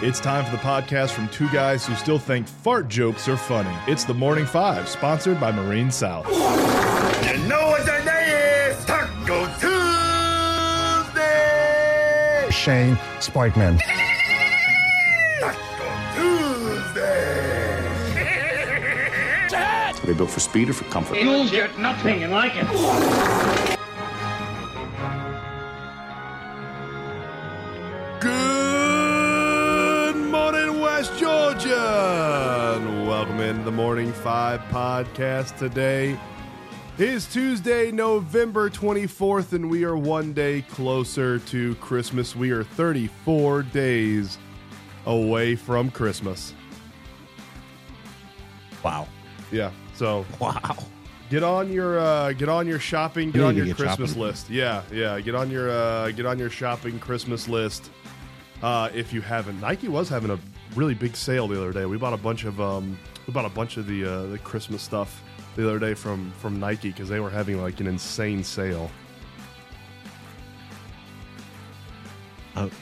It's time for the podcast from two guys who still think fart jokes are funny. It's the Morning Five, sponsored by Marine South. You know what the day is? Taco Tuesday! Shane Spikeman. Taco Tuesday! Are they built for speed or for comfort? You'll get nothing like it. Into the Morning Five podcast. Today is Tuesday, November 24th, and we are one day closer to Christmas. We are 34 days away from Christmas. Wow. Yeah, so Wow. get on your uh, get on your shopping, get on your get Christmas shopping. list. Yeah, yeah, get on your uh, get on your shopping Christmas list. Uh, if you haven't, Nike was having a really big sale the other day. We bought a bunch of um, we bought a bunch of the uh, the Christmas stuff the other day from from Nike because they were having like an insane sale.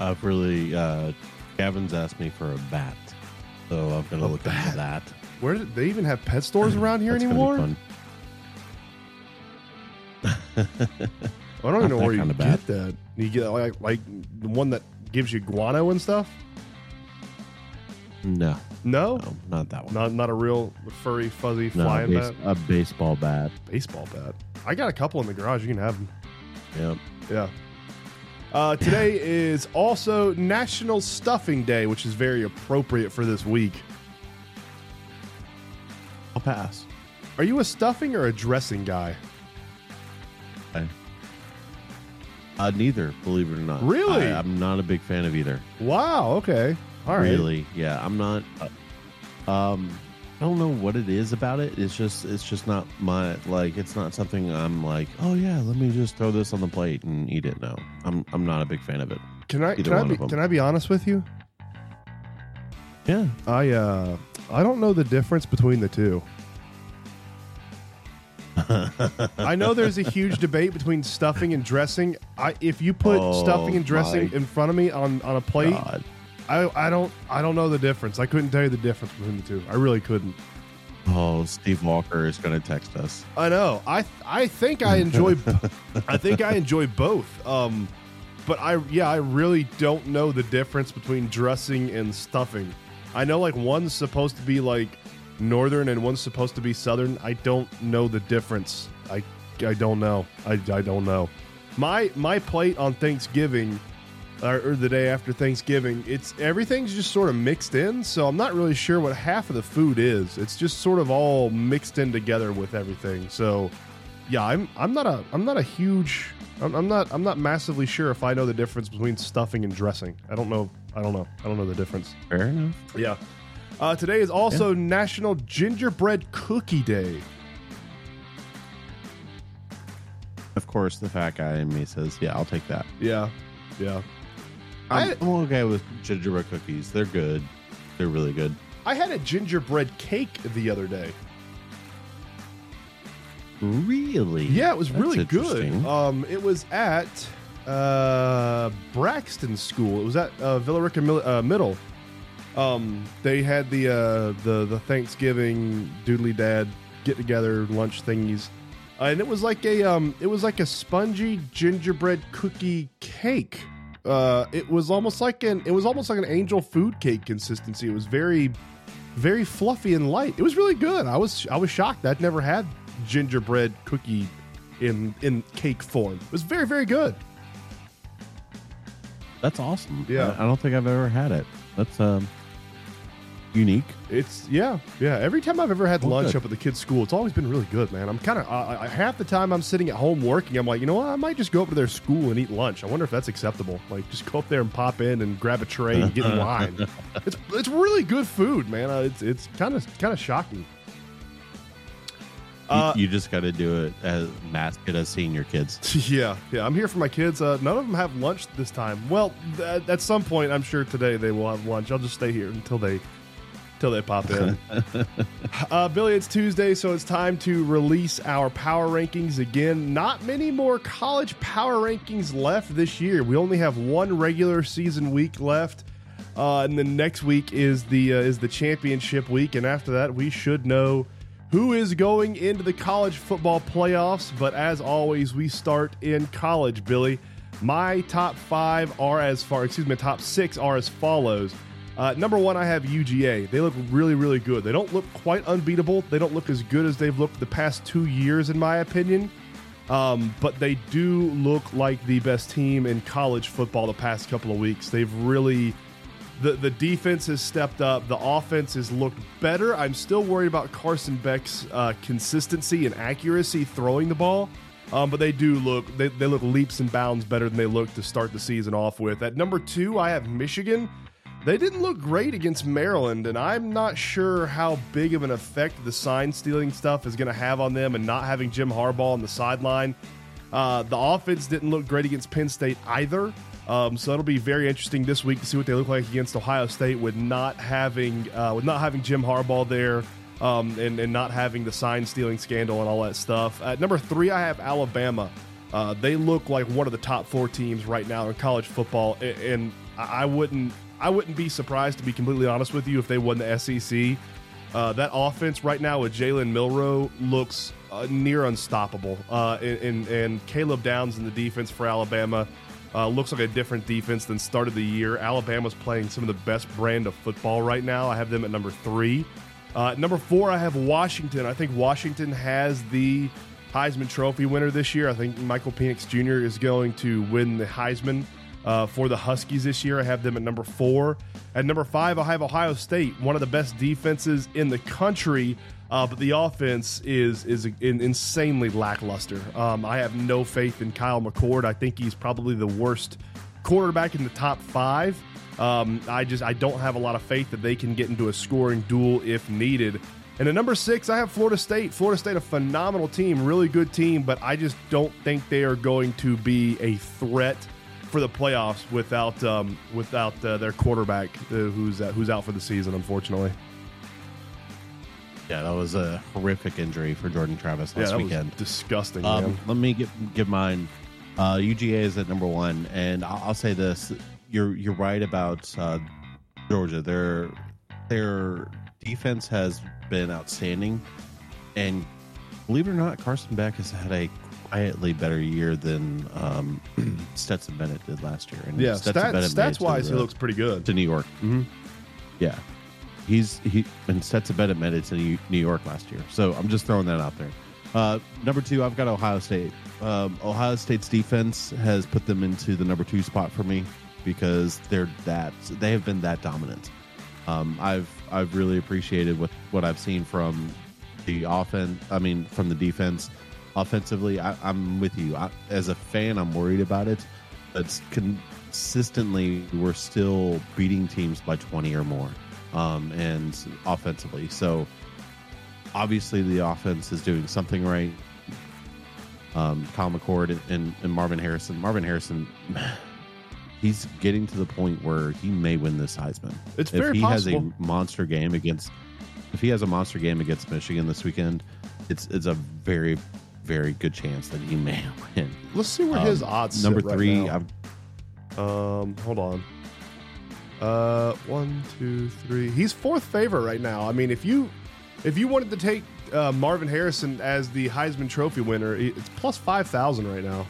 I've really, uh, Gavin's asked me for a bat. So I'm to A look bat? into that. Where did they even have pet stores around here That's gonna anymore? I don't even know where you get bat. that. You get like like the one that gives you guano and stuff. No, No, no, not that one. not not a real furry fuzzy no, flying base- bat. a baseball bat. baseball bat. I got a couple in the garage. You can have them. Yep. Yeah. Uh, today is also National Stuffing Day, which is very appropriate for this week. I'll pass. Are you a stuffing or a dressing guy? Uh, neither, believe it or not. Really? I, am not a big fan of either. Wow. Okay. All right. Really? Yeah, I'm not. Uh, um, I don't know what it is about it. It's just, it's just not my like. It's not something I'm like. Oh yeah, let me just throw this on the plate and eat it. No, I'm, I'm not a big fan of it. Can I Either can I be can I be honest with you? Yeah. I uh I don't know the difference between the two. I know there's a huge debate between stuffing and dressing. I if you put Oh, stuffing and dressing my in front of me on on a plate, God. I I don't I don't know the difference. I couldn't tell you the difference between the two. I really couldn't. Oh, Steve Walker is going to text us. I know. I I think I enjoy I think I enjoy both. Um but I yeah, I really don't know the difference between dressing and stuffing. I know like one's supposed to be like northern and one's supposed to be southern. I don't know the difference. I I don't know. I, I don't know. My my plate on Thanksgiving or, or the day after Thanksgiving, it's everything's just sort of mixed in. So I'm not really sure what half of the food is. It's just sort of all mixed in together with everything. So yeah, I'm I'm not a I'm not a huge I'm, I'm not I'm not massively sure if I know the difference between stuffing and dressing. I don't know. I don't know. I don't know the difference. Fair enough. Yeah. Uh, today is also National Gingerbread Cookie Day. Of course, the fat guy in me says, "Yeah, I'll take that." Yeah. Yeah. I'm, I- I'm okay with gingerbread cookies. They're good. They're really good. I had a gingerbread cake the other day. Really? Yeah, it was That's really good. Um, it was at uh, Braxton School. It was at uh, Villa Rica Mil- uh, Middle. Um, they had the uh, the the Thanksgiving Doodly Dad get together lunch thingies, uh, and it was like a um, it was like a spongy gingerbread cookie cake. Uh, it was almost like an it was almost like an angel food cake consistency. It was very very fluffy and light. It was really good. I was I was shocked. I'd never had gingerbread cookie in in cake form. It was very very good. That's awesome. Yeah. I, I don't think I've ever had it. That's um unique. It's yeah yeah. Every time I've ever had Well, lunch good. up at the kids' school, it's always been really good, man. I'm kind of I, I, half the time I'm sitting at home working. I'm like, you know what? I might just go up to their school and eat lunch. I wonder if that's acceptable. Like, just go up there and pop in and grab a tray and get in line. It's it's really good food, man. Uh, it's it's kind of kind of shocking. You- Uh, you, just got to do it as mask it as senior kids. Yeah, yeah. I'm here for my kids. Uh, none of them have lunch this time. Well, th- at some point, I'm sure today they will have lunch. I'll just stay here until they, till they pop in. uh, Billy, it's Tuesday, so it's time to release our power rankings again. Not many more college power rankings left this year. We only have one regular season week left. Uh, and then next week is the uh, is the championship week, and after that, we should know who is going into the college football playoffs. But as always, we start in college. Billy, my top five are as far. Excuse me, top six are as follows. Uh, number one, I have UGA. They look really, really good. They don't look quite unbeatable. They don't look as good as they've looked the past two years, in my opinion. Um, but they do look like the best team in college football the past couple of weeks. They've really the the defense has stepped up. The offense has looked better. I'm still worried about Carson Beck's uh, consistency and accuracy throwing the ball, um, but they do look they, they look leaps and bounds better than they looked to start the season off with. At number two, I have Michigan. They didn't look great against Maryland, and I'm not sure how big of an effect the sign stealing stuff is going to have on them and not having Jim Harbaugh on the sideline. Uh, the offense didn't look great against Penn State either. Um, so it'll be very interesting this week to see what they look like against Ohio State with not having uh, with not having Jim Harbaugh there um, and, and not having the sign stealing scandal and all that stuff. At number three, I have Alabama. Uh, they look like one of the top four teams right now in college football, and I wouldn't I wouldn't be surprised to be completely honest with you if they won the SEC. Uh, that offense right now with Jalen Milroe looks uh, near unstoppable, uh, and, and, Caleb Downs in the defense for Alabama uh, looks like a different defense than started the year. Alabama's playing some of the best brand of football right now. I have them at number three. Uh, number four, I have Washington. I think Washington has the Heisman Trophy winner this year. I think Michael Penix Jr. is going to win the Heisman uh, for the Huskies this year. I have them at number four. At number five, I have Ohio State, one of the best defenses in the country. Uh, but the offense is is insanely lackluster. Um, I have no faith in Kyle McCord. I think he's probably the worst quarterback in the top five. Um, I just I don't have a lot of faith that they can get into a scoring duel if needed. And at number six, I have Florida State. Florida State, a phenomenal team, really good team, but I just don't think they are going to be a threat for the playoffs without um, without uh, their quarterback uh, who's uh, who's out for the season, unfortunately. Yeah, that was a horrific injury for Jordan Travis last yeah, weekend. disgusting. Um, let me give give mine. Uh, UGA is at number one, and I'll, I'll say this: you're you're right about uh, Georgia. Their their defense has been outstanding, and believe it or not, Carson Beck has had a quietly better year than um, Stetson Bennett did last year. And yeah, stat, stats wise, he looks pretty good to New York. Mm-hmm. Yeah, he's he and Stetson Bennett made it to New York last year. So I'm just throwing that out there. Uh, number two, I've got Ohio State. Um, Ohio State's defense has put them into the number two spot for me because they're that they have been that dominant. Um, I've I've really appreciated what what I've seen from the offense. I mean, from the defense offensively, I, am with you. I, as a fan, I'm worried about it. But consistently, we're still beating teams by 20 or more, um, and offensively. So obviously, the offense is doing something right. Um, Kyle McCord and, and, Marvin Harrison. Marvin Harrison. He's getting to the point where he may win this Heisman. It's if he possible. has a monster game against, if he has a monster game against Michigan this weekend, it's it's a very very good chance that he may win. Let's see where um, his odds. Number three, right um, hold on. Uh, one, two, three. He's fourth favor right now. I mean, if you if you wanted to take uh, Marvin Harrison as the Heisman Trophy winner, it's plus five thousand right now.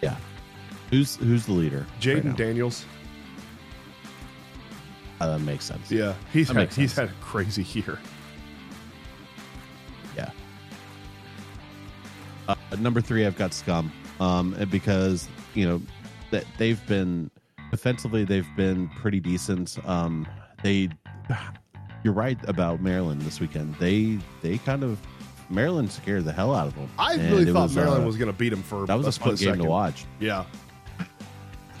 Yeah. Who's who's the leader? Jayden right Daniels. Uh, that makes sense. Yeah, he's had, he's had a crazy year. Uh, number three, I've got Scum, um, because you know that they've been defensively, they've been pretty decent. Um, they, you're right about Maryland this weekend. They they kind of Maryland scared the hell out of them. I really thought was, Maryland uh, was going to beat them for that was a, fun game second. to watch. Yeah.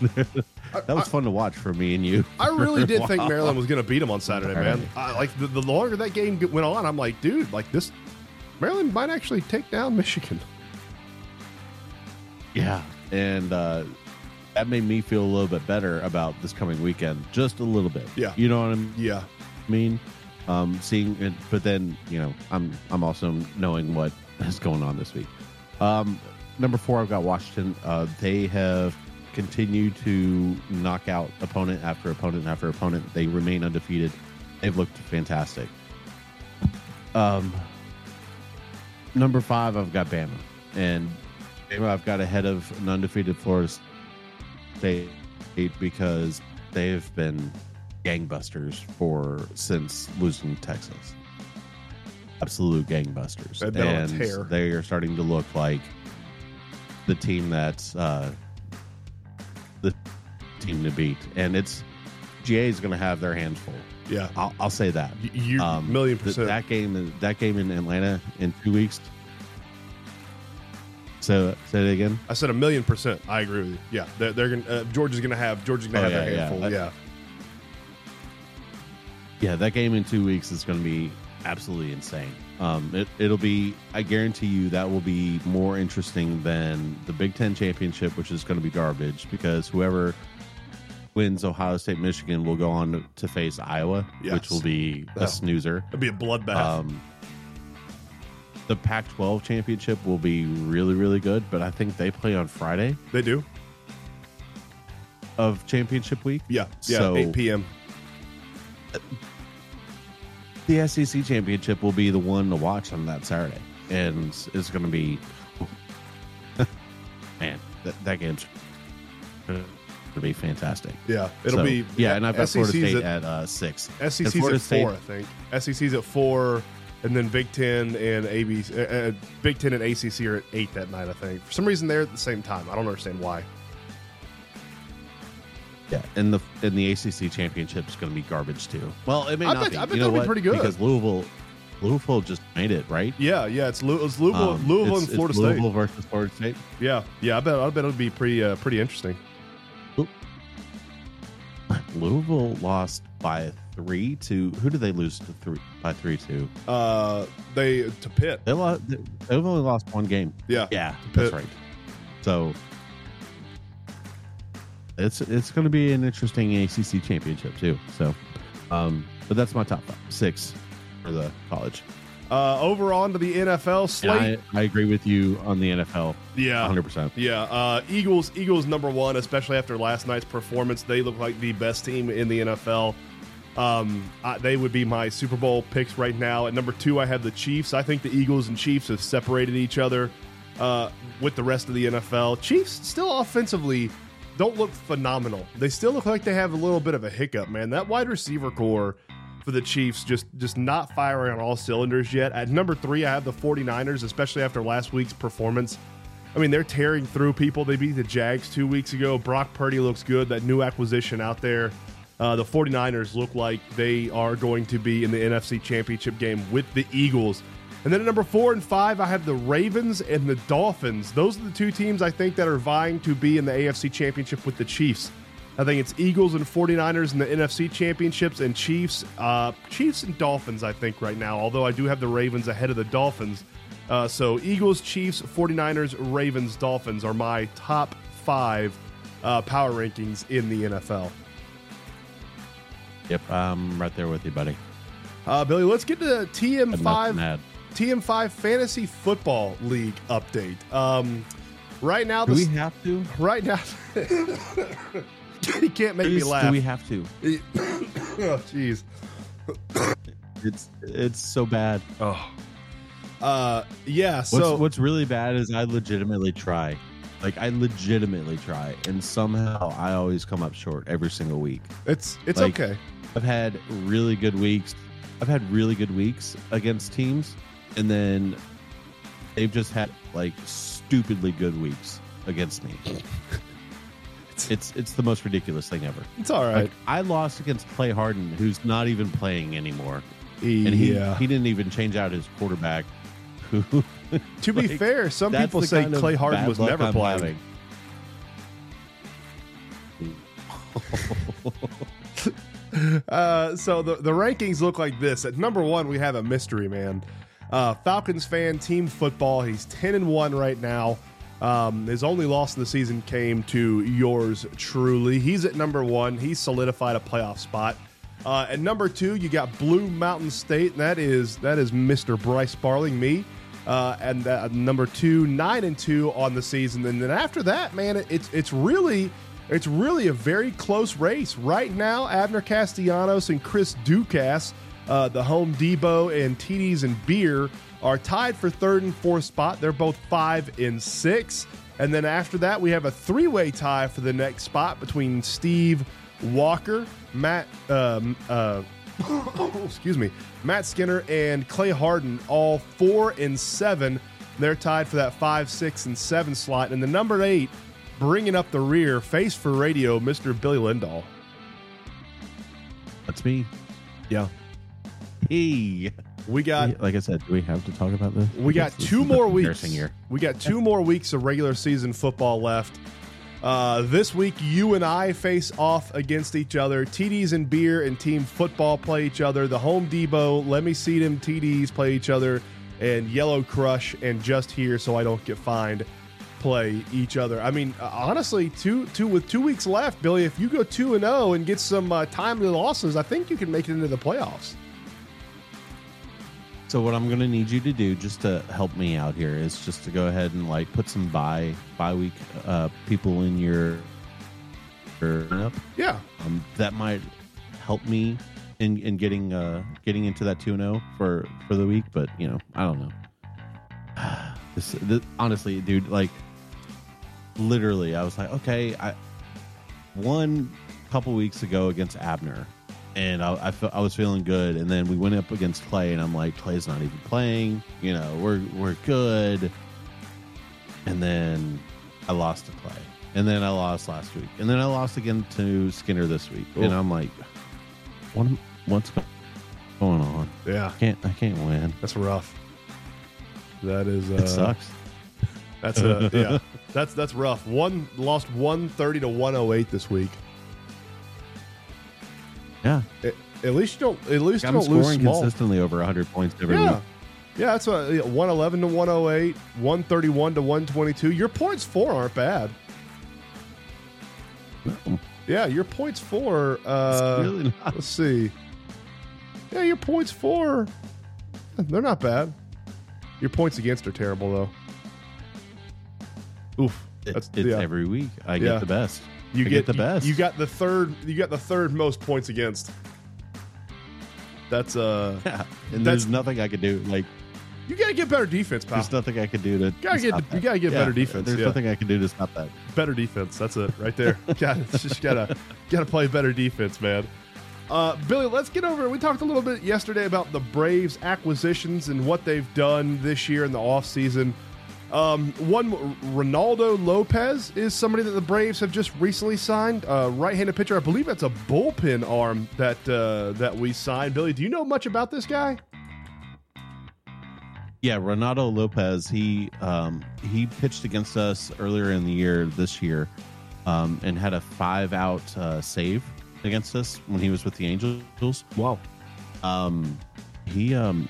that was I, fun to watch for me and you. I really did wow. think Maryland was going to beat them on Saturday, man. I, like the, the longer that game went on, I'm like, dude, like this, Maryland might actually take down Michigan. Yeah, and uh, that made me feel a little bit better about this coming weekend, just a little bit. Yeah, you know what I mean? Yeah, mean, um, seeing it, but then you know, I'm I'm also knowing what is going on this week. Um, number four, I've got Washington. Uh, they have continued to knock out opponent after opponent after opponent. They remain undefeated. They've looked fantastic. Um, number five, I've got Bama, and Bama I've got ahead of an undefeated Florida State because they've been gangbusters for since losing Texas. Absolute gangbusters, They've been on a and they are starting to look like the team that's uh, the team to beat, and it's GA is going to have their hands full. Yeah, I'll, I'll say that. You Um, million th- percent. that game, that game in Atlanta in two weeks. So say it again. I said a million percent. I agree with you. Yeah, they're, they're gonna. Uh, Georgia's gonna have. Georgia's gonna Oh, have their yeah, handful. yeah. Yeah. Yeah, that game in two weeks is going to be absolutely insane. Um, it, it'll be, I guarantee you, that will be more interesting than the Big Ten championship, which is going to be garbage because whoever wins Ohio State, Michigan will go on to, face Iowa, Yes. which will be Yeah. a snoozer. It'll be a bloodbath. Um, the Pac 12 championship will be really, really good, but I think they play on Friday they do. of championship week. Yeah. Yeah. So- Eight p.m. the SEC championship will be the one to watch on that Saturday, and it's going to be man that, that game's to be fantastic. Yeah. It'll So, be. yeah, and I've got Florida State at, at, uh, six. SEC's at four, State- I think. SEC's at four, and then Big Ten and ABC, uh, uh, Big Ten and ACC are at eight that night. I think. For some reason, they're at the same time. I don't understand why. Yeah, and the and the ACC championship is going to be garbage too. Well, it may I not bet- be. I bet you know be pretty good. because Louisville, Louisville just made it right. Yeah. Yeah. It's, Lou- it's Louisville, Um, Louisville it's- and Florida Louisville State. versus Florida State. Yeah. Yeah. I bet. I bet it'll be pretty. Uh, pretty interesting. Louisville lost by three to who did they lose to three by three to? Uh, they to Pitt. They lost. They've only lost one game. Yeah. Yeah, that's right. So it's it's going to be an interesting ACC championship too. So, um, but that's my top five, six for the college. Uh, over on to the NFL slate. I, I agree with you on the NFL, yeah. 100. percent Yeah, uh, Eagles. Eagles number one, especially after last night's performance. They look like the best team in the NFL. Um, I, they would be my Super Bowl picks right now. At number two, I have the Chiefs. I think the Eagles and Chiefs have separated each other uh, with the rest of the NFL. Chiefs still offensively don't look phenomenal. They still look like they have a little bit of a hiccup, man. That wide receiver corps for the Chiefs just just not firing on all cylinders yet. At number 3, I have the 49ers, especially after last week's performance. I mean, they're tearing through people. They beat the Jags 2 weeks ago. Brock Purdy looks good, that new acquisition out there. Uh, the 49ers look like they are going to be in the NFC Championship game with the Eagles. And then at number 4 and 5, I have the Ravens and the Dolphins. Those are the two teams I think that are vying to be in the AFC Championship with the Chiefs. I think it's Eagles and 49ers in the NFC championships and Chiefs, uh, Chiefs and Dolphins, I think, right now, although I do have the Ravens ahead of the Dolphins. Uh, so Eagles, Chiefs, 49ers, Ravens, Dolphins are my top five uh, power rankings in the NFL. Yep, I'm right there with you, buddy. Uh, Billy, let's get to the Got nothing to TM5. TM5 Fantasy Football League update. Um, right now, the, we have to? right now, you can't make me laugh. Do we have to? oh, jeez. It's it's so bad. Oh. Uh, yeah. What's So what's really bad is I legitimately try. Like I legitimately try, and somehow I always come up short every single week. it's it's like- okay. I've had really good weeks. I've had really good weeks against teams, and then they've just had like stupidly good weeks against me. It's it's the most ridiculous thing ever. It's all right. Like I lost against Clay Harden, who's not even playing anymore, and he he didn't even change out his quarterback. Who to be fair, some people say kind of Clay Harden was never I'm playing. Uh, so the, the rankings look like this. At number one, we have a mystery man. Uh, Falcons fan, team football. He's 10 and 1 right now. Um, his only loss in the season came to yours truly. He's at number one. He's solidified a playoff spot. Uh, at number two, you got Blue Mountain State, and that is that is Mr. Bryce Sparling, me. Uh, and uh, number two, nine and two on the season. And then after that, man, it, it's it's really it's really a very close race right now. Abner Castellanos and Chris Dukas, uh, the home Debo and TDs and Beer are tied for third and fourth spot. They're both five and six. And then after that, we have a three way tie for the next spot between Steve Walker, Matt, um, uh, excuse me, Matt Skinner, and Clay Harden, all four and seven. They're tied for that five, six, and seven slot. And the number eight, bringing up the rear, face for radio, Mr. Billy Lindahl. That's me. Yeah. Hey. We got like I said, do we have to talk about this? We got This two more weeks. We got two more weeks of regular season football left. Uh, this week, you and I face off against each other. TDs and beer and team football play each other. The home Debo, let me see them TDs play each other, and Yellow Crush and just here so I don't get fined play each other. I mean, uh, honestly, two two with two weeks left, Billy. If you go two and zero and get some uh, timely losses, I think you can make it into the playoffs. So what I'm gonna need you to do, just to help me out here, is just to go ahead and like put some bye bye week uh, people in your lineup. Yeah, Um, that might help me in in getting uh getting into that two zero for for the week. But you know, I don't know. This, this honestly, dude, like literally, I was like, okay, I won a couple weeks ago against Abner, and I, I, fe- I was feeling good. And then we went up against Clay, and I'm like, Clay's not even playing. You know, we're we're good. And then I lost to Clay, and then I lost last week, and then I lost again to Skinner this week, and I'm like, what, what's going on? yeah, I can't I can't win. that's rough. That is uh, It sucks. That's a yeah. That's that's rough. One lost one thirty to one oh eight this week. Yeah, At, at least you don't. At least you I'm don't lose small. consistently over 100 points every Yeah, week. yeah. That's what one eleven to one oh eight, one thirty one to one twenty two. Your points four aren't bad. No, Yeah, your points four. Uh, really not. Let's see. Yeah, your points four. They're not bad. Your points against are terrible though. Oof. That's it's yeah. every week. I Yeah. get the best. You get, get the best. You, got the third. You got the third most points against. That's uh. Yeah, and That's- there's nothing I could do. Like You gotta get better defense, pal. there's nothing I could do to. Gotta to get- stop you gotta get better defense, There's yeah. nothing I can do to stop that. better defense. That's it right there. got just gotta gotta play better defense, man. Uh, Billy, let's get over. We talked a little bit yesterday about the Braves acquisitions and what they've done this year in the offseason. Um, one Ronaldo Lopez is somebody that the Braves have just recently signed. Uh, right-handed pitcher, I believe that's a bullpen arm that uh, that we signed. Billy, do you know much about this guy? Yeah, Ronaldo Lopez. He um, he pitched against us earlier in the year this year, um, and had a five out uh, save against us when he was with the Angels. Wow. Um, he um,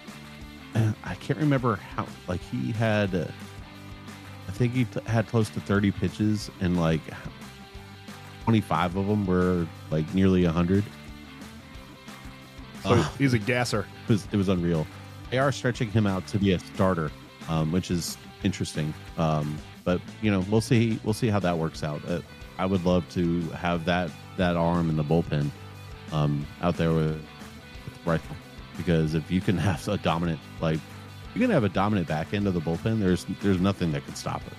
I can't remember how. Like he had, uh, I think he t- had close to thirty pitches, and like twenty five of them were like nearly hundred. So Uh, he's a gasser. it was it was unreal. They are stretching him out to be a starter, um, which is interesting. Um, but you know, we'll see. We'll see how that works out. Uh, I would love to have that that arm in the bullpen um, out there with, with Rifle, because if you can have a dominant like you can have a dominant back end of the bullpen, there's there's nothing that can stop us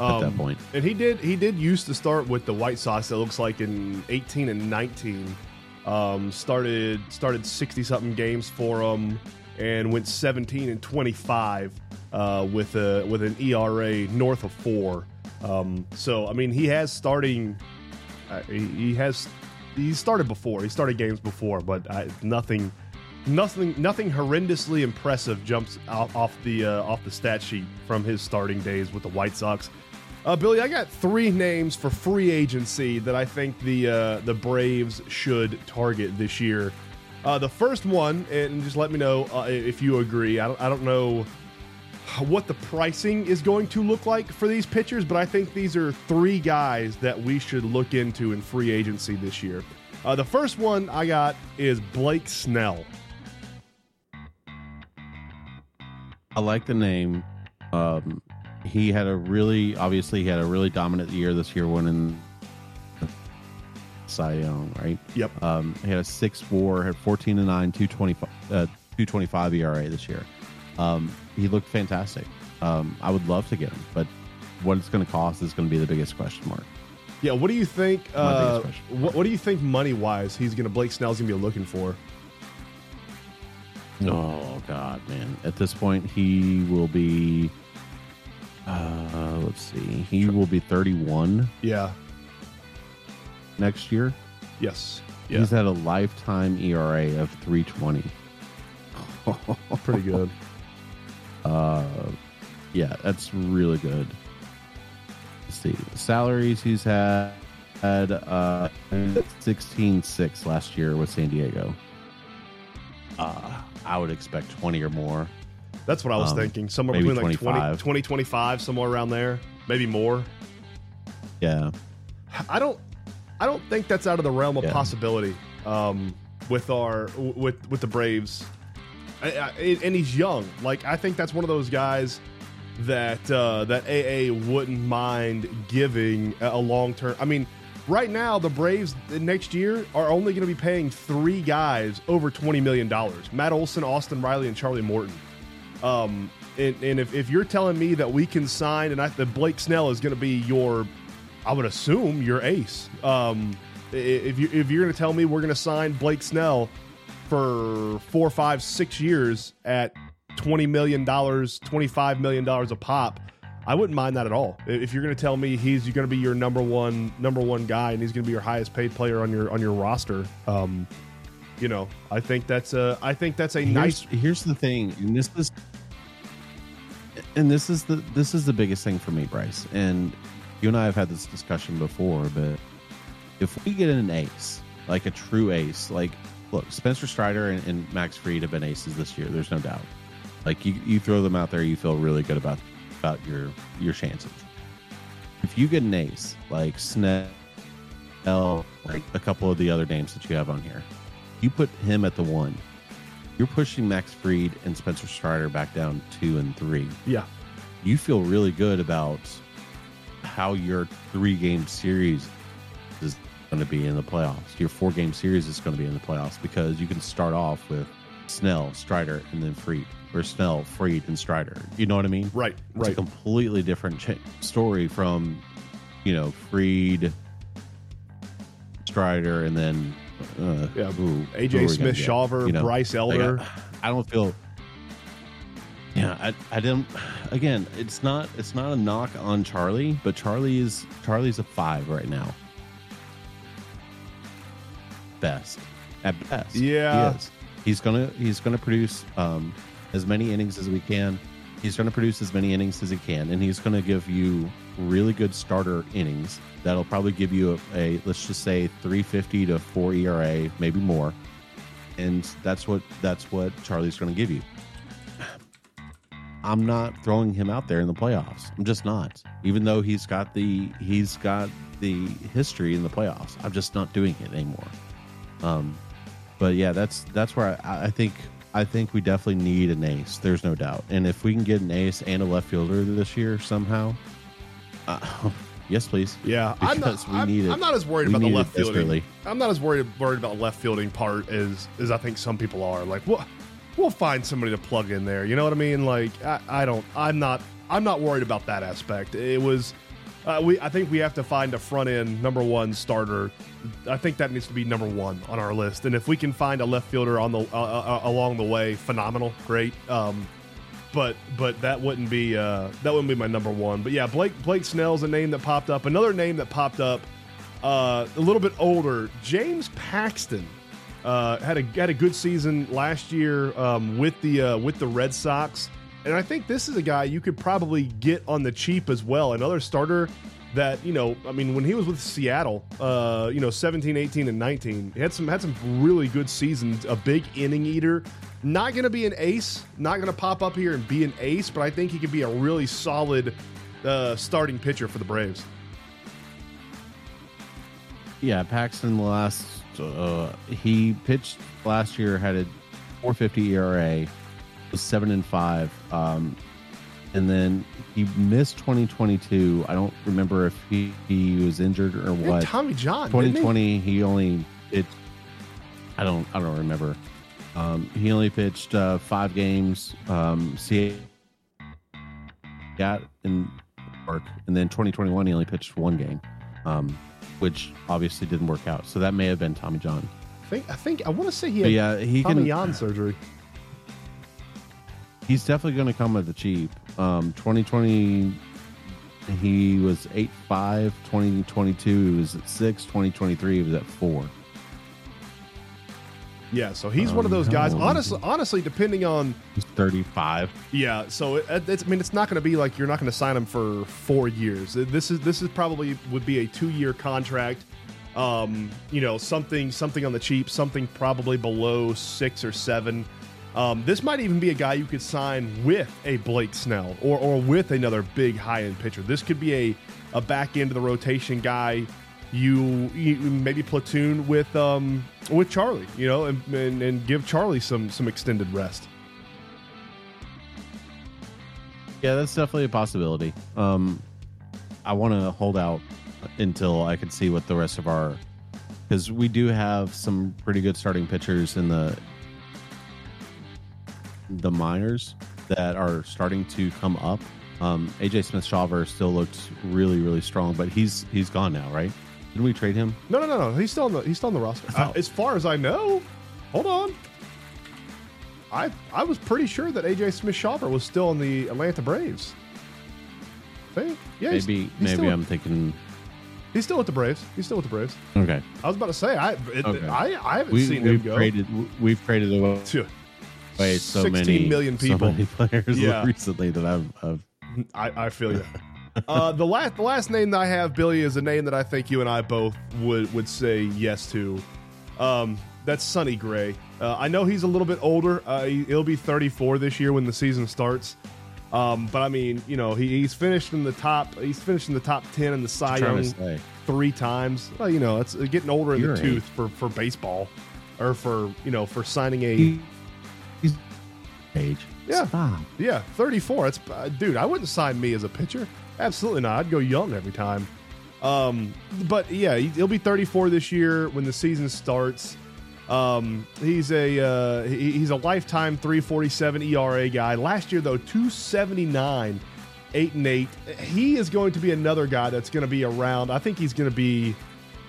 at that Um, point. And he did he did used to start with the White Sox. It looks like in 18 and 19. Um, started started 60 something games for them and went 17 and 25 uh, with a with an ERA north of four. Um, so I mean he has starting. Uh, he, he has he started before. He started games before, but uh, nothing. Nothing, nothing horrendously impressive jumps off, off the uh, off the stat sheet from his starting days with the White Sox. Uh, Billy, I got three names for free agency that I think the uh, the Braves should target this year. Uh, the first one, and just let me know uh, if you agree. I don't, I don't know what the pricing is going to look like for these pitchers, but I think these are three guys that we should look into in free agency this year. Uh, the first one I got is Blake Snell. I like the name. Um, he had a really, obviously, he had a really dominant year this year, winning Cy Young, right? Yep. Um, he had a six four, had fourteen and nine, two twenty five, uh, two twenty five ERA this year. Um, he looked fantastic. Um, I would love to get him, but what it's going to cost is going to be the biggest question mark. Yeah, what do you think? Uh, what, what do you think money wise he's gonna Blake Snell's gonna be looking for? Oh God, man! At this point, he will be. Uh, let's see. He will be thirty-one Yeah. next year. Yes. Yeah. He's had a lifetime ERA of three twenty. pretty good. Uh, yeah, that's really good. Let's see salaries he's had had uh sixteen six last year with San Diego. Uh, I would expect twenty or more. That's what I was Um, thinking. Somewhere between like 20, 25. 20, 25, somewhere around there, maybe more. Yeah, I don't I don't think that's out of the realm of Yeah. possibility um, with our with with the Braves. I, I, and he's young. Like I think that's one of those guys that uh, that AA wouldn't mind giving a long term. I mean, right now the Braves next year are only going to be paying three guys over twenty million dollars: Matt Olson, Austin Riley, and Charlie Morton. Um, and, and if, if you're telling me that we can sign and I, that Blake Snell is going to be your, I would assume your ace. Um, if you if you're going to tell me we're going to sign Blake Snell for four, five, six years at twenty million dollars, twenty five million dollars a pop, I wouldn't mind that at all. If you're going to tell me he's going to be your number one number one guy and he's going to be your highest paid player on your on your roster, um, you know, I think that's a I think that's a here's, nice Here's the thing, and this is, and this is the this is the biggest thing for me, Bryce. And you and I have had this discussion before, but if we get an ace, like a true ace, like look, Spencer Strider and, and Max Fried have been aces this year. There's no doubt. Like you, you throw them out there, you feel really good about about your your chances. If you get an ace like Snell, like a couple of the other names that you have on here, you put him at the one you're pushing Max Fried and Spencer Strider back down two and three. yeah. You feel really good about how your three game series is going to be in the playoffs. Your four game series is going to be in the playoffs because you can start off with Snell, Strider, and then Fried, or Snell, Fried, and Strider. You know what I mean? Right, It's a right. completely different cha- story from, you know, Fried, Strider, and then uh, Yeah, who- who are we AJ Smith, get? Shawver, You know, Bryce Elder. I, I don't feel. Yeah, I, I didn't. Again, it's not it's not a knock on Charlie, but Charlie is Charlie's a five right now. Best at best, Yeah. He's gonna he's gonna produce um, as many innings as we can. He's gonna produce as many innings as he can, and he's gonna give you really good starter innings. That'll probably give you a, a let's just say 350 to 4 ERA, maybe more and that's what that's what Charlie's to give you. I'm not throwing him out there in the playoffs. I'm just not. Even though he's got the he's got the history in the playoffs, I'm just not doing it anymore. Um, but yeah, that's that's where I, I think I think we definitely need an ace. There's no doubt. And if we can get an ace and a left fielder this year somehow, uh, yes, please. Yeah, I'm not. Because we I'm, need it. I'm not as worried We about the left fielding. I'm not as worried worried about the left fielding part as as I think some people are. Like, we'll we'll find somebody to plug in there. You know what I mean? Like, I, I don't. I'm not. I'm not worried about that aspect. It was. Uh, we. I think we have to find a front end number one starter. I think that needs to be number one on our list. And if we can find a left fielder on the uh, uh, along the way, phenomenal, great. Um, but but that wouldn't be uh, that wouldn't be my number one. But yeah, Blake Blake Snell's a name that popped up. Another name that popped up, uh, a little bit older, James Paxton. Uh, had a had a good season last year um, with the uh, with the Red Sox, and I think this is a guy you could probably get on the cheap as well. Another starter that you know, I mean, when he was with Seattle, uh, you know, 17, 18, and 19, he had some had some really good seasons. A big inning eater, not to be an ace, not to pop up here and be an ace, but I think he could be a really solid uh, starting pitcher for the Braves. Yeah, Paxton last uh, he pitched last year had a 450 ERA, was seven and five. Um, and then he missed 2022. I don't remember if he, he was injured or what. Tommy John. didn't he? 2020 he? only it i don't i don't remember um he only pitched uh five games um see got in work and then 2021 he only pitched one game um which obviously didn't work out so that may have been tommy john I think I think I want to say he but had yeah he Tommy can John surgery. He's definitely going to come at the cheap um 2020 he was 8-5 2022 he was at 6 2023 he was at 4 Yeah, so he's one of Um, those guys. Honestly, honestly, depending on he's 35 yeah, so it, it's I mean it's not going to be like you're not going to sign him for four years. This is this is probably would be a two year contract. Um, you know something something on the cheap, something probably below six or seven. Um, this might even be a guy you could sign with a Blake Snell or, or with another big high end pitcher. This could be a, a back end of the rotation guy. You, you maybe platoon with um, with Charlie, you know, and, and, and give Charlie some some extended rest. Yeah, that's definitely a possibility. Um, I want to hold out until I can see what the rest of our because we do have some pretty good starting pitchers in the the minors that are starting to come up. Um, AJ Smith Shawver still looks really really strong, but he's he's gone now, right? Did we trade him? No, no, no, no. He's still on the he's still on the roster. Uh, as far as I know, hold on. I I was pretty sure that AJ Smith Shawver was still on the Atlanta Braves. Think? Yeah, maybe he's maybe I'm thinking. he's still with the Braves. He's still with the Braves. Okay, I was about to say I it, Okay. I I haven't we seen him we've go. traded we've traded away Away so 16 many million so people. many players Yeah. recently that I've, I've I, I feel you. uh, the last the last name that I have, Billy, is a name that I think you and I both would would say yes to. Um, that's Sonny Gray. Uh, I know he's a little bit older. Uh, he, he'll be 34 this year when the season starts. Um, but I mean, you know, he, he's finished in the top. He's finished in the top 10 in the Cy Young three times. Well, you know, it's getting older in You're the right. tooth for for baseball, or for you know for signing a he's age. Yeah. Stop. Yeah, 34. It's uh, dude, I wouldn't sign me as a pitcher. Absolutely not. I'd go young every time. Um, but yeah, he- he'll be 34 this year when the season starts. Um, he's a uh, he, he's a lifetime 347 ERA guy. Last year though, 279, eight and eight. He is going to be another guy that's going to be around. I think he's going to be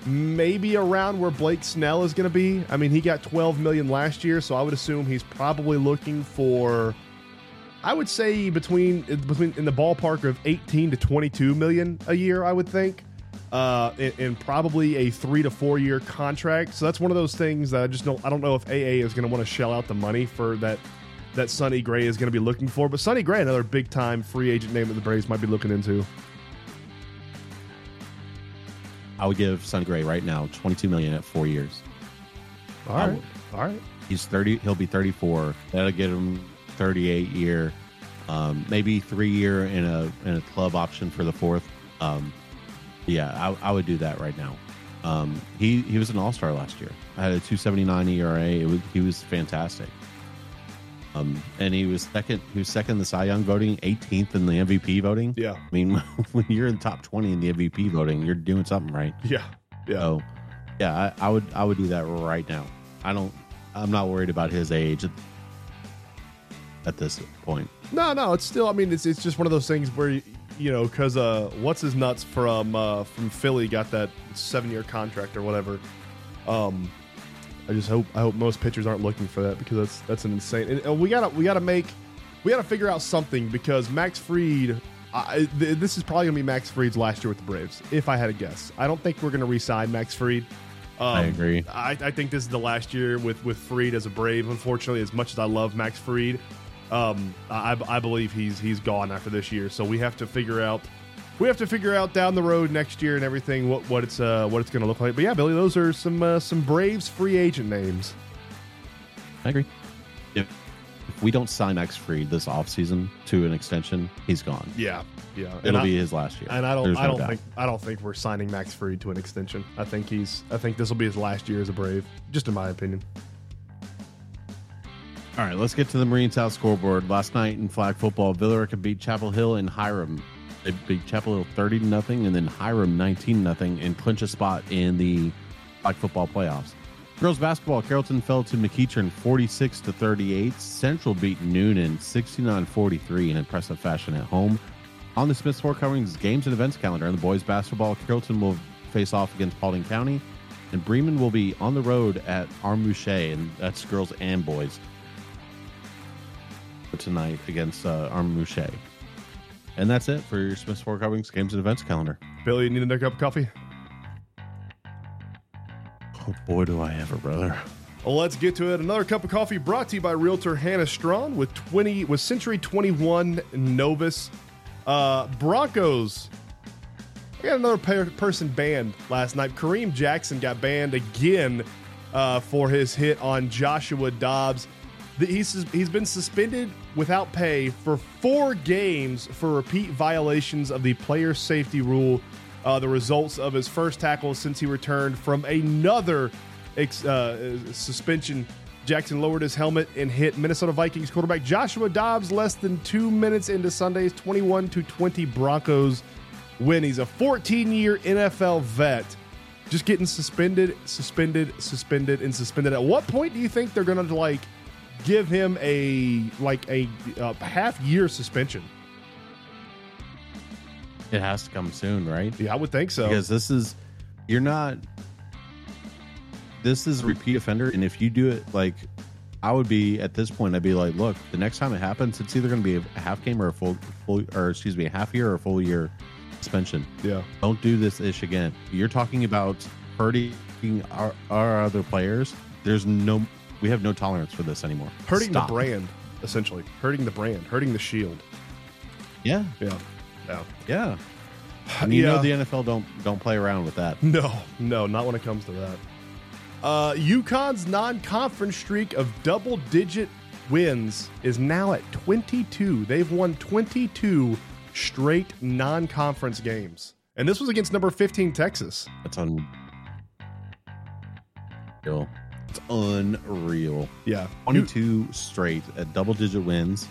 maybe around where Blake Snell is going to be. I mean, he got 12 million last year, so I would assume he's probably looking for I would say between between in the ballpark of 18 to 22 million a year. I would think, uh, and, and probably a three to four year contract. So that's one of those things that I just don't. I don't know if AA is going to want to shell out the money for that. That Sonny Gray is going to be looking for, but Sonny Gray, another big time free agent name that the Braves might be looking into. I would give Sun Gray right now 22 million at four years. All right, all right. He's 30. He'll be 34. That'll get him 38 year, um, maybe three year in a and a club option for the fourth. Um, yeah, I, I would do that right now. Um, he he was an All Star last year. I had a 279 ERA. It was, he was fantastic. Um, and he was second. He was second in the Cy Young voting, 18th in the MVP voting. Yeah, I mean, when you're in the top 20 in the MVP voting, you're doing something right. yeah, yeah. So, yeah, I, I would I would do that right now. I don't. I'm not worried about his age at, this point. No, no, it's still. I mean, it's it's just one of those things where you, you know, because uh, what's his nuts from uh, from Philly got that seven year contract or whatever. Um, I just hope I hope most pitchers aren't looking for that because that's that's an insane. And, and we gotta we gotta make we gotta figure out something because Max Fried. I, th- this is probably gonna be Max Fried's last year with the Braves, if I had a guess. I don't think we're gonna re-sign Max Fried. Um, I agree. I, I think this is the last year with with Fried as a Brave. Unfortunately, as much as I love Max Fried, um, I, I believe he's he's gone after this year. So we have to figure out we have to figure out down the road next year and everything what what it's uh what it's going to look like. But yeah, Billy, those are some uh, some Braves free agent names. I agree. If, if we don't sign Max Fried this offseason to an extension, he's gone. Yeah, yeah. And It'll I- be his last year. And I don't, There's I no don't doubt. think, I don't think we're signing Max Fried to an extension. I think he's, I think this will be his last year as a Brave, just in my opinion. All right, let's get to the Marine South scoreboard. Last night in flag football, Villa Rica beat Chapel Hill and Hiram. They beat Chapel Hill 30 to nothing, and then Hiram 19 nothing, and clinch a spot in the flag football playoffs. Girls basketball, Carrollton fell to McEachern 46 to 38. Central beat Newnan 69 43 in impressive fashion at home. On the Smith's Floor Coverings games and events calendar, in the boys basketball, Carrollton will face off against Paulding County, and Bremen will be on the road at Armuchee, and that's girls and boys tonight against uh, Armuchee. And that's it for your Smith's Floor Coverings games and events calendar. Billy, you need another cup of coffee? Oh boy, do I ever, brother. Well, let's get to it. Another cup of coffee brought to you by Realtor Hannah Strawn with 20 with Century 21 Novus. Uh, Broncos. We got another per- person banned last night. Kareem Jackson got banned again uh, for his hit on Joshua Dobbs. The, he's he's been suspended without pay for four games for repeat violations of the player safety rule. Uh, the results of his first tackle since he returned from another ex, uh, suspension. Jackson lowered his helmet and hit Minnesota Vikings quarterback Joshua Dobbs less than two minutes into Sunday's 21 to 20 Broncos win. He's a 14 year NFL vet. Just getting suspended, suspended, suspended, and suspended. At what point do you think they're going to like give him a like a, a half year suspension? It has to come soon, right? Yeah, I would think so. Because this is you're not this is a repeat offender and if you do it like I would be at this point I'd be like, look, the next time it happens it's either going to be a half game or a full full or excuse me, a half year or a full year suspension. yeah, Don't do this ish again. You're talking about hurting our, our other players. There's no we have no tolerance for this anymore. hurting Stop. the brand essentially, hurting the brand, hurting the shield. Yeah. Yeah, yeah. Yeah. And you know the NFL don't don't play around with that. No, no, not when it comes to that. Uh, UConn's non-conference streak of double-digit wins is now at 22. They've won 22 straight non-conference games, and this was against number 15 Texas. That's real. It's unreal. Yeah, 22 straight at double digit wins.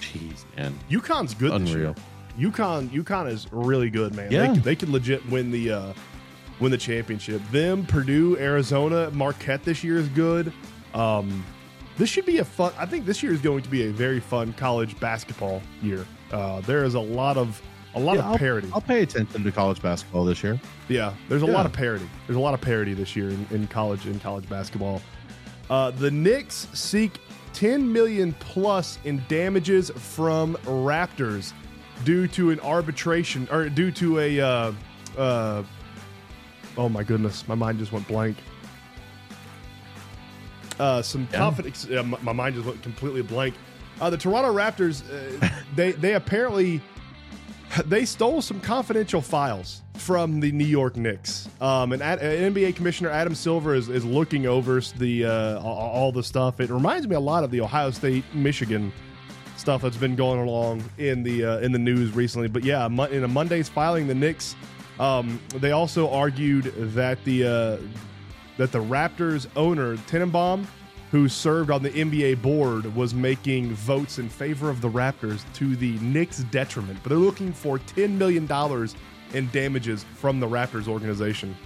Jeez, man. UConn's good. This year. Unreal. UConn, UConn is really good, man. Yeah. They, they could legit win the uh, win the championship. Them, Purdue, Arizona, Marquette this year is good. Um, this should be a fun. I think this year is going to be a very fun college basketball year. Uh, there is a lot of a lot Yeah, of I'll, parity. I'll pay attention to college basketball this year. Yeah, there's a Yeah. lot of parity. There's a lot of parity this year in, in college in college basketball. Uh, the Knicks seek 10 million plus in damages from Raptors due to an arbitration or due to a uh, uh, oh my goodness, my mind just went blank. Uh, some Yeah. confidence. Uh, my, my mind just went completely blank. Uh, the Toronto Raptors, uh, they they apparently they stole some confidential files from the New York Knicks. Um, and Ad, uh, NBA Commissioner Adam Silver is, is looking over the uh, all, all the stuff. It reminds me a lot of the Ohio State Michigan stuff that's been going along in the uh, in the news recently. But yeah, in a Monday's filing, the Knicks um, they also argued that the uh, that the Raptors owner Tanenbaum, who served on the NBA board, was making votes in favor of the Raptors to the Knicks' detriment. But they're looking for ten million dollars in damages from the Raptors organization.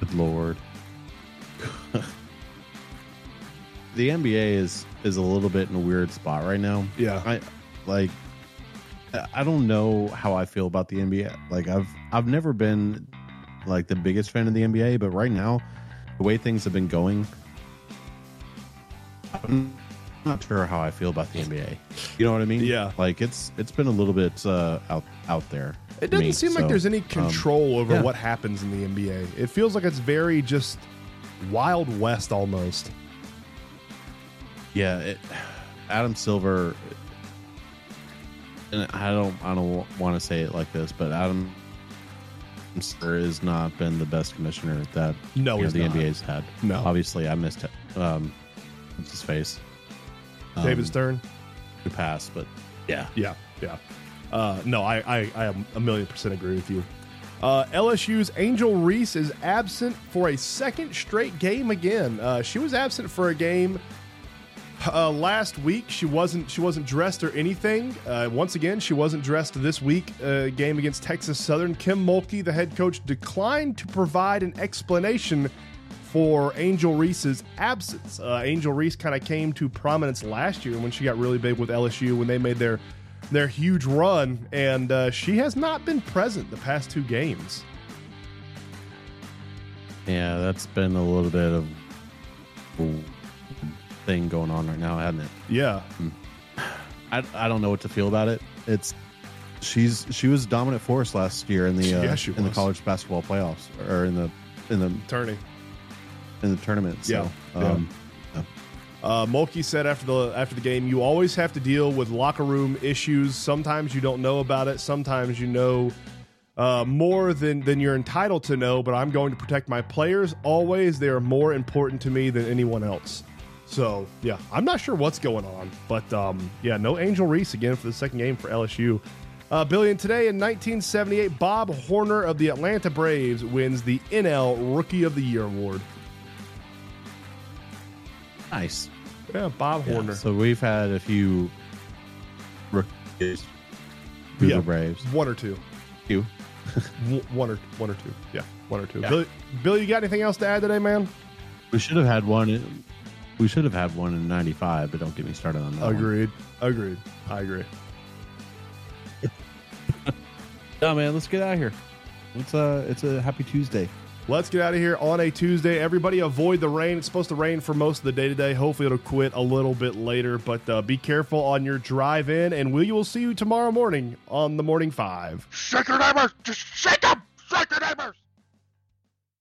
Good lord. the NBA is is a little bit in a weird spot right now. Yeah. I like I don't know how I feel about the NBA. Like I've I've never been like the biggest fan of the NBA, but right now the way things have been going I'm not sure how I feel about the NBA. You know what I mean? Yeah. Like it's it's been a little bit uh out out there. It doesn't me, seem like there's any um, control over yeah. what happens in the NBA. It feels like it's very just wild west almost. Yeah, it, Adam Silver. And I don't, I don't want to say it like this, but Adam Silver has not been the best commissioner that No, you know, the not. NBA's had. No. obviously, I missed it. Um, what's his face? David Um, Stern. who passed, but yeah, Yeah, yeah. Uh, no, I, I, I am a million percent agree with you. Uh, LSU's Angel Reese is absent for a second straight game again. Uh, she was absent for a game uh, last week. She wasn't she wasn't dressed or anything. Uh, once again, she wasn't dressed this week. Uh, game against Texas Southern. Kim Mulkey, the head coach, declined to provide an explanation for Angel Reese's absence. Uh, Angel Reese kind of came to prominence last year when she got really big with LSU when they made their their huge run, and uh, she has not been present the past two games. Yeah, that's been a little bit of thing going on right now, hasn't it? Yeah, I, I don't know what to feel about it. It's she's she was dominant force last year in the uh, Yeah, in the college basketball playoffs or in the in the turning. In the tournament. So, Yeah, yeah. um, Uh, Mulkey said after the after the game, you always have to deal with locker room issues. Sometimes you don't know about it. Sometimes you know uh, more than than you're entitled to know. But I'm going to protect my players always. They are more important to me than anyone else. So yeah, I'm not sure what's going on, but um, yeah, no Angel Reese again for the second game for LSU. Uh, Billion today in 1978, Bob Horner of the Atlanta Braves wins the NL Rookie of the Year award. Nice. Yeah, Bob Yeah, Horner. So we've had a few rookies through Yeah. Braves. One or two. W- one or one or two. Yeah, one or two. Yeah. Bill, Bill, you got anything else to add today, man? We should have had one. In, we should have had one in '95, but don't get me started on that. one. Agreed. Agreed. I agree. No, man, let's get out of here. It's a it's a happy Tuesday. Let's get out of here on a Tuesday. Everybody, avoid the rain. It's supposed to rain for most of the day today. Hopefully, it'll quit a little bit later. But uh, be careful on your drive in, and we will see you tomorrow morning on the Morning Five. Shake your neighbors! Just shake them! Shake your neighbors!